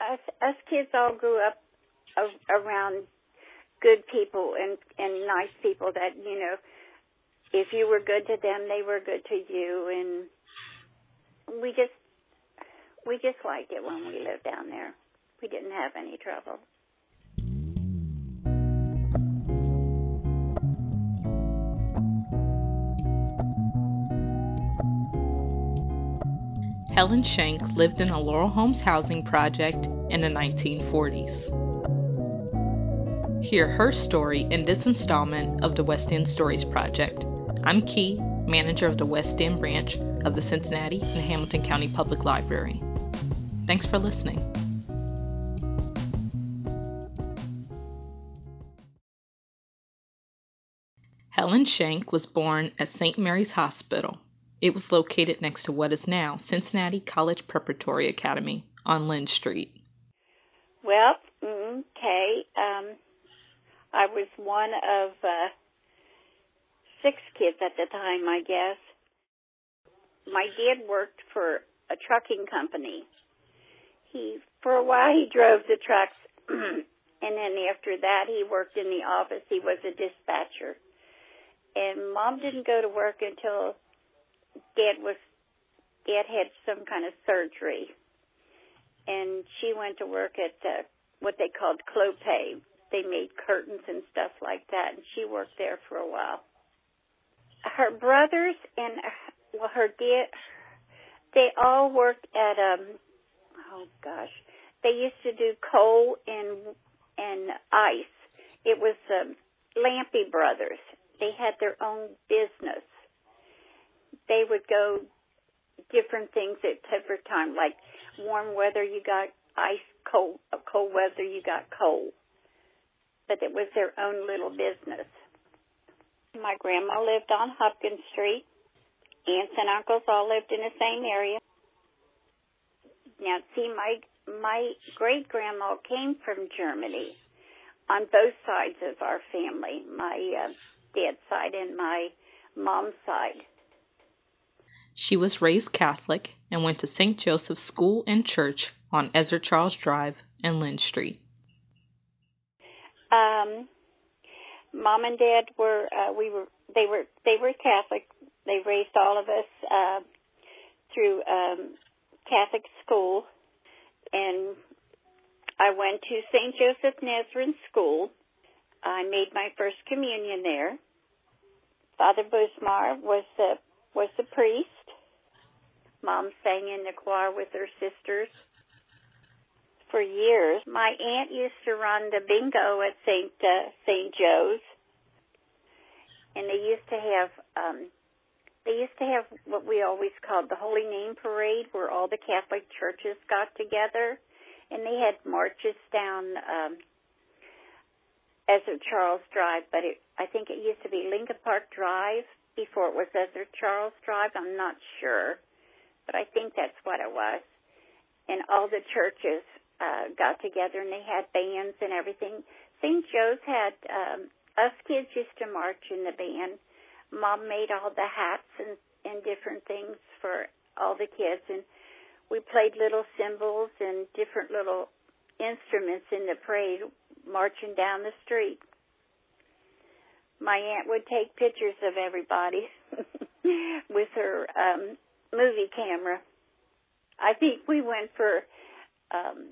us us kids all grew up around good people and and nice people that you know if you were good to them they were good to you. And we just we just liked it when we lived down there. We didn't have any trouble Helen Shank lived in a Laurel Homes housing project in the 1940s. Hear her story in this installment of the West End Stories Project. I'm Key, manager of the West End branch of the Cincinnati and Hamilton County Public Library. Thanks for listening. Helen Shank was born at St. Mary's Hospital it was located next to what is now Cincinnati College Preparatory Academy on Linn Street. Well, okay. Um, I was one of uh, six kids at the time, I guess. My dad worked for a trucking company. He, for a while, he drove the trucks, and then after that, he worked in the office. He was a dispatcher. And mom didn't go to work until dad was dad had some kind of surgery, and she went to work at uh, what they called Clopay. They made curtains and stuff like that, and she worked there for a while. Her brothers and well, her dad, they all worked at um, oh gosh, they used to do coal and and ice. It was um, Lampy Brothers. They had their own business they would go different things at different time. Like warm weather, you got ice. Cold, cold weather, you got cold. But it was their own little business. My grandma lived on Hopkins Street. Aunts and uncles all lived in the same area. Now, see, my my great grandma came from Germany on both sides of our family, my uh, dad's side and my mom's side. She was raised Catholic and went to St. Joseph's School and Church on Ezzard Charles Drive and Linn Street. Um, mom and dad were uh, we were they were they were Catholic. They raised all of us uh, through um, Catholic school, and I went to St. Joseph Nazarene School. I made my first communion there. Father Busmar was the was the priest. Mom sang in the choir with her sisters for years. My aunt used to run the bingo at St. Uh, St. Joe's, and they used to have um, they used to have what we always called the Holy Name Parade, where all the Catholic churches got together, and they had marches down um, Ezzard Charles Drive, but it, I think it used to be Lincoln Park Drive before it was Ezzard Charles Drive. I'm not sure but I think that's what it was. And all the churches uh, got together and they had bands and everything. St. Joe's had um, us kids used to march in the band. Mom made all the hats and and different things for all the kids, and we played little cymbals and different little instruments in the parade, marching down the street. My aunt would take pictures of everybody with her um movie camera. I think we went for um,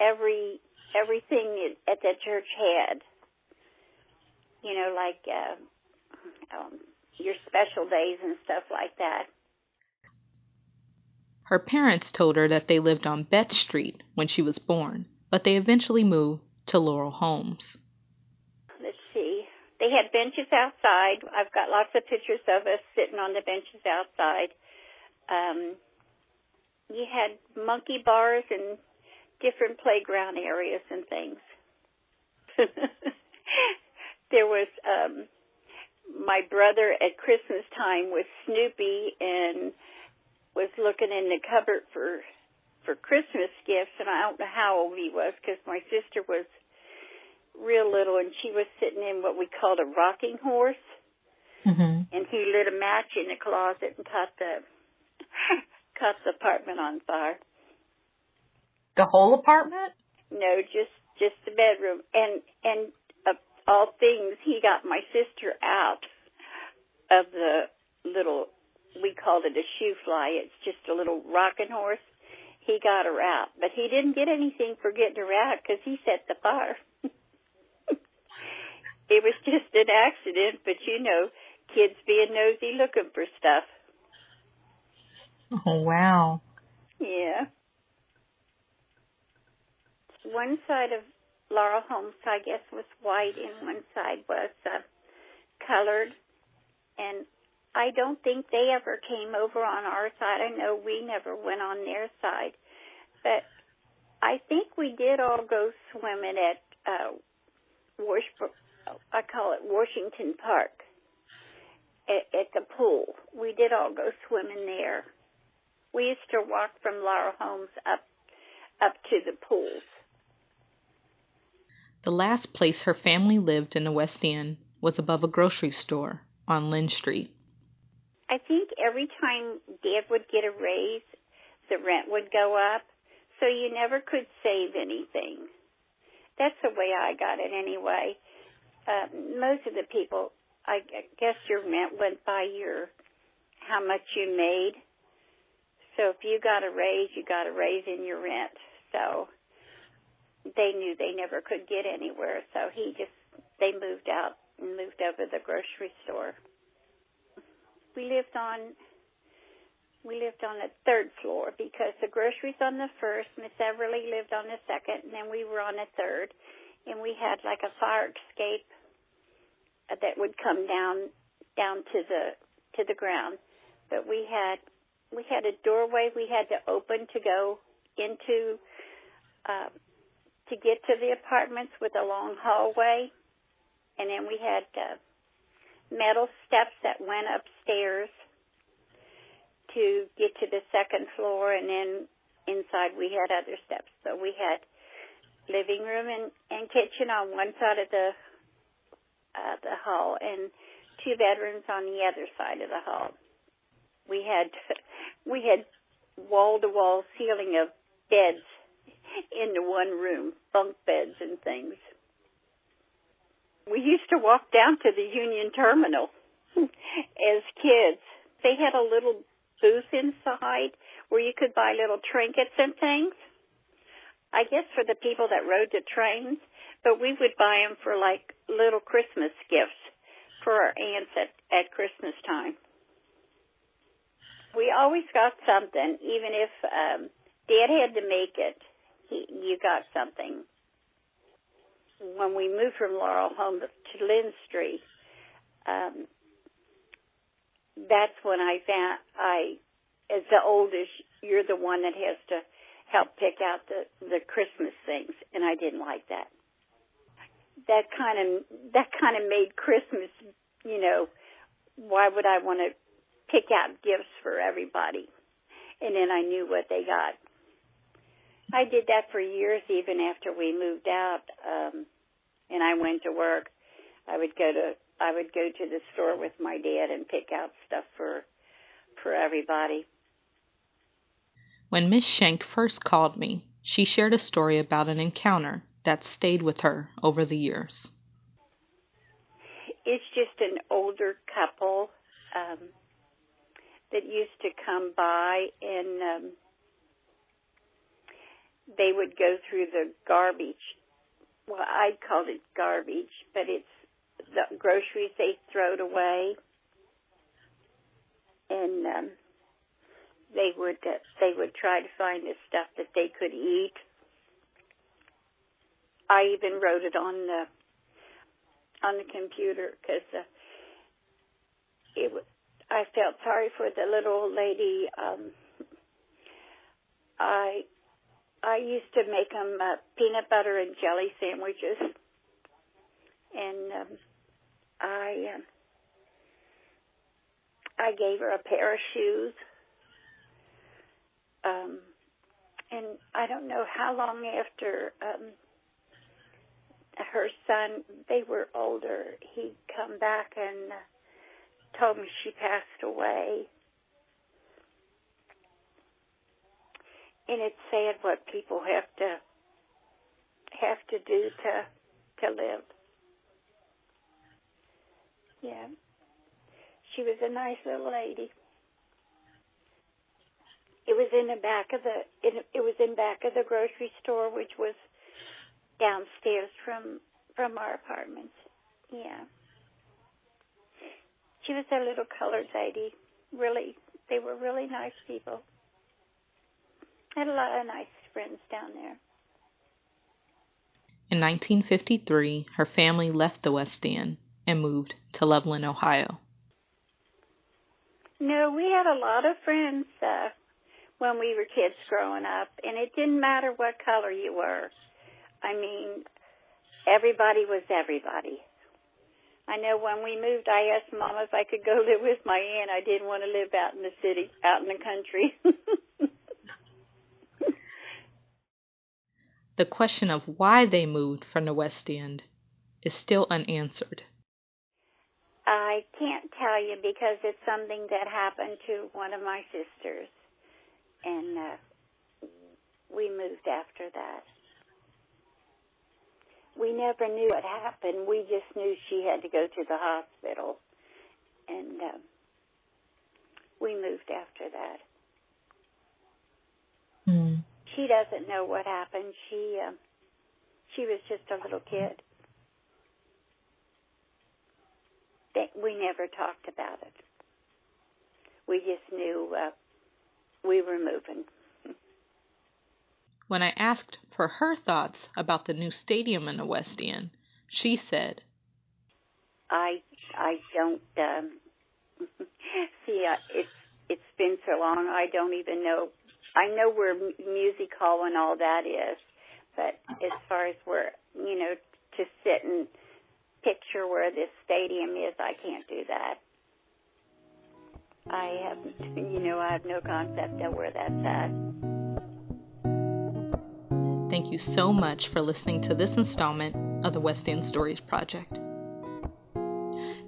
every everything at that church had. You know, like uh, um, your special days and stuff like that. Her parents told her that they lived on Beth Street when she was born, but they eventually moved to Laurel Homes. They had benches outside. I've got lots of pictures of us sitting on the benches outside. Um, you had monkey bars and different playground areas and things. there was um, my brother at Christmas time with Snoopy and was looking in the cupboard for for Christmas gifts, and I don't know how old he was because my sister was real little, and she was sitting in what we called a rocking horse. Mm-hmm. And he lit a match in the closet and caught the caught the apartment on fire. The whole apartment? No, just just the bedroom. And and of all things, he got my sister out of the little. We called it a shoe fly. It's just a little rocking horse. He got her out, but he didn't get anything for getting her out because he set the fire. it was just an accident, but you know, kids being nosy looking for stuff. Oh wow. Yeah. One side of Laurel Homes, I guess, was white, and one side was uh, colored. And I don't think they ever came over on our side. I know we never went on their side, but I think we did all go swimming at uh, Wash- I call it Washington Park at, at the pool. We did all go swimming there. We used to walk from Laurel Homes up up to the pools. The last place her family lived in the West End was above a grocery store on Linn Street. I think every time Dad would get a raise, the rent would go up, so you never could save anything. That's the way I got it anyway. Uh, most of the people, I guess your rent went by your how much you made. So if you got a raise, you got a raise in your rent. So they knew they never could get anywhere. So he just they moved out and moved over to the grocery store. We lived on we lived on the third floor because the groceries on the first, Miss Everly lived on the second, and then we were on the third, and we had like a fire escape that would come down down to the to the ground. But we had we had a doorway we had to open to go into uh, to get to the apartments with a long hallway, and then we had uh, metal steps that went upstairs to get to the second floor, and then inside we had other steps. So we had living room and, and kitchen on one side of the uh, the hall, and two bedrooms on the other side of the hall. We had we had wall to wall ceiling of beds in the one room, bunk beds and things. We used to walk down to the Union Terminal as kids. They had a little booth inside where you could buy little trinkets and things. I guess for the people that rode the trains, but we would buy them for like little Christmas gifts for our aunts at, at Christmas time. We always got something, even if um, Dad had to make it. He, you got something. When we moved from Laurel Home to Linn Street, um, that's when I found I, as the oldest, you're the one that has to help pick out the the Christmas things, and I didn't like that. That kind of that kind of made Christmas, you know, why would I want to pick out gifts for everybody? And then I knew what they got. I did that for years, even after we moved out, um, and I went to work. I would go to I would go to the store with my dad and pick out stuff for for everybody. When Miss Shank first called me, she shared a story about an encounter that stayed with her over the years. It's just an older couple um, that used to come by, and um, they would go through the garbage. Well, I called it garbage, but it's the groceries they throwed away, and um, they would uh, they would try to find the stuff that they could eat. I even wrote it on the on the computer because uh, it was, I felt sorry for the little old lady. Um, I I used to make them uh, peanut butter and jelly sandwiches, and um, I uh, I gave her a pair of shoes. Um, and I don't know how long after um, her son, they were older, he'd come back and uh, told me she passed away. and it's sad what people have to have to do to to live. Yeah. She was a nice little lady. It was in the back of the it, it was in back of the grocery store which was downstairs from from our apartment. Yeah. She was a little colored lady. Really they were really nice people. Had a lot of nice friends down there. In 1953, her family left the West End and moved to Loveland, Ohio. No, we had a lot of friends uh, when we were kids growing up, and it didn't matter what color you were. I mean, everybody was everybody. I know when we moved, I asked Mom if I could go live with my aunt. I didn't want to live out in the city, out in the country. the question of why they moved from the West End is still unanswered. I can't tell you because it's something that happened to one of my sisters, and uh, we moved after that. We never knew what happened. We just knew she had to go to the hospital, and uh, we moved after that. Mm. She doesn't know what happened. She uh, she was just a little kid. we never talked about it. We just knew uh, we were moving. When I asked for her thoughts about the new stadium in the West End, she said, "I I don't um, see. Uh, it's it's been so long. I don't even know. I know where music hall and all that is, but as far as where you know to sit and picture where this stadium is, I can't do that. I have, you know, I have no concept of where that's at. Thank you so much for listening to this installment of the West End Stories Project.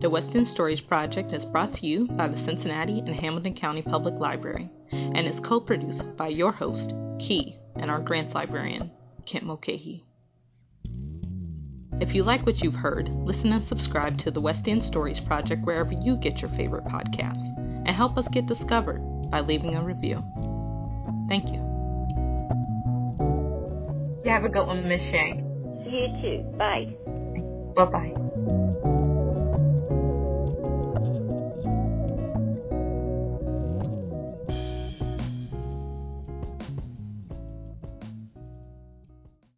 The West End Stories Project is brought to you by the Cincinnati and Hamilton County Public Library and is co produced by your host, Key, and our grants librarian, Kent Mulcahy. If you like what you've heard, listen and subscribe to the West End Stories Project wherever you get your favorite podcasts, and help us get discovered by leaving a review. Thank you. Have a good one, Miss Shank. You too. Bye. Bye bye.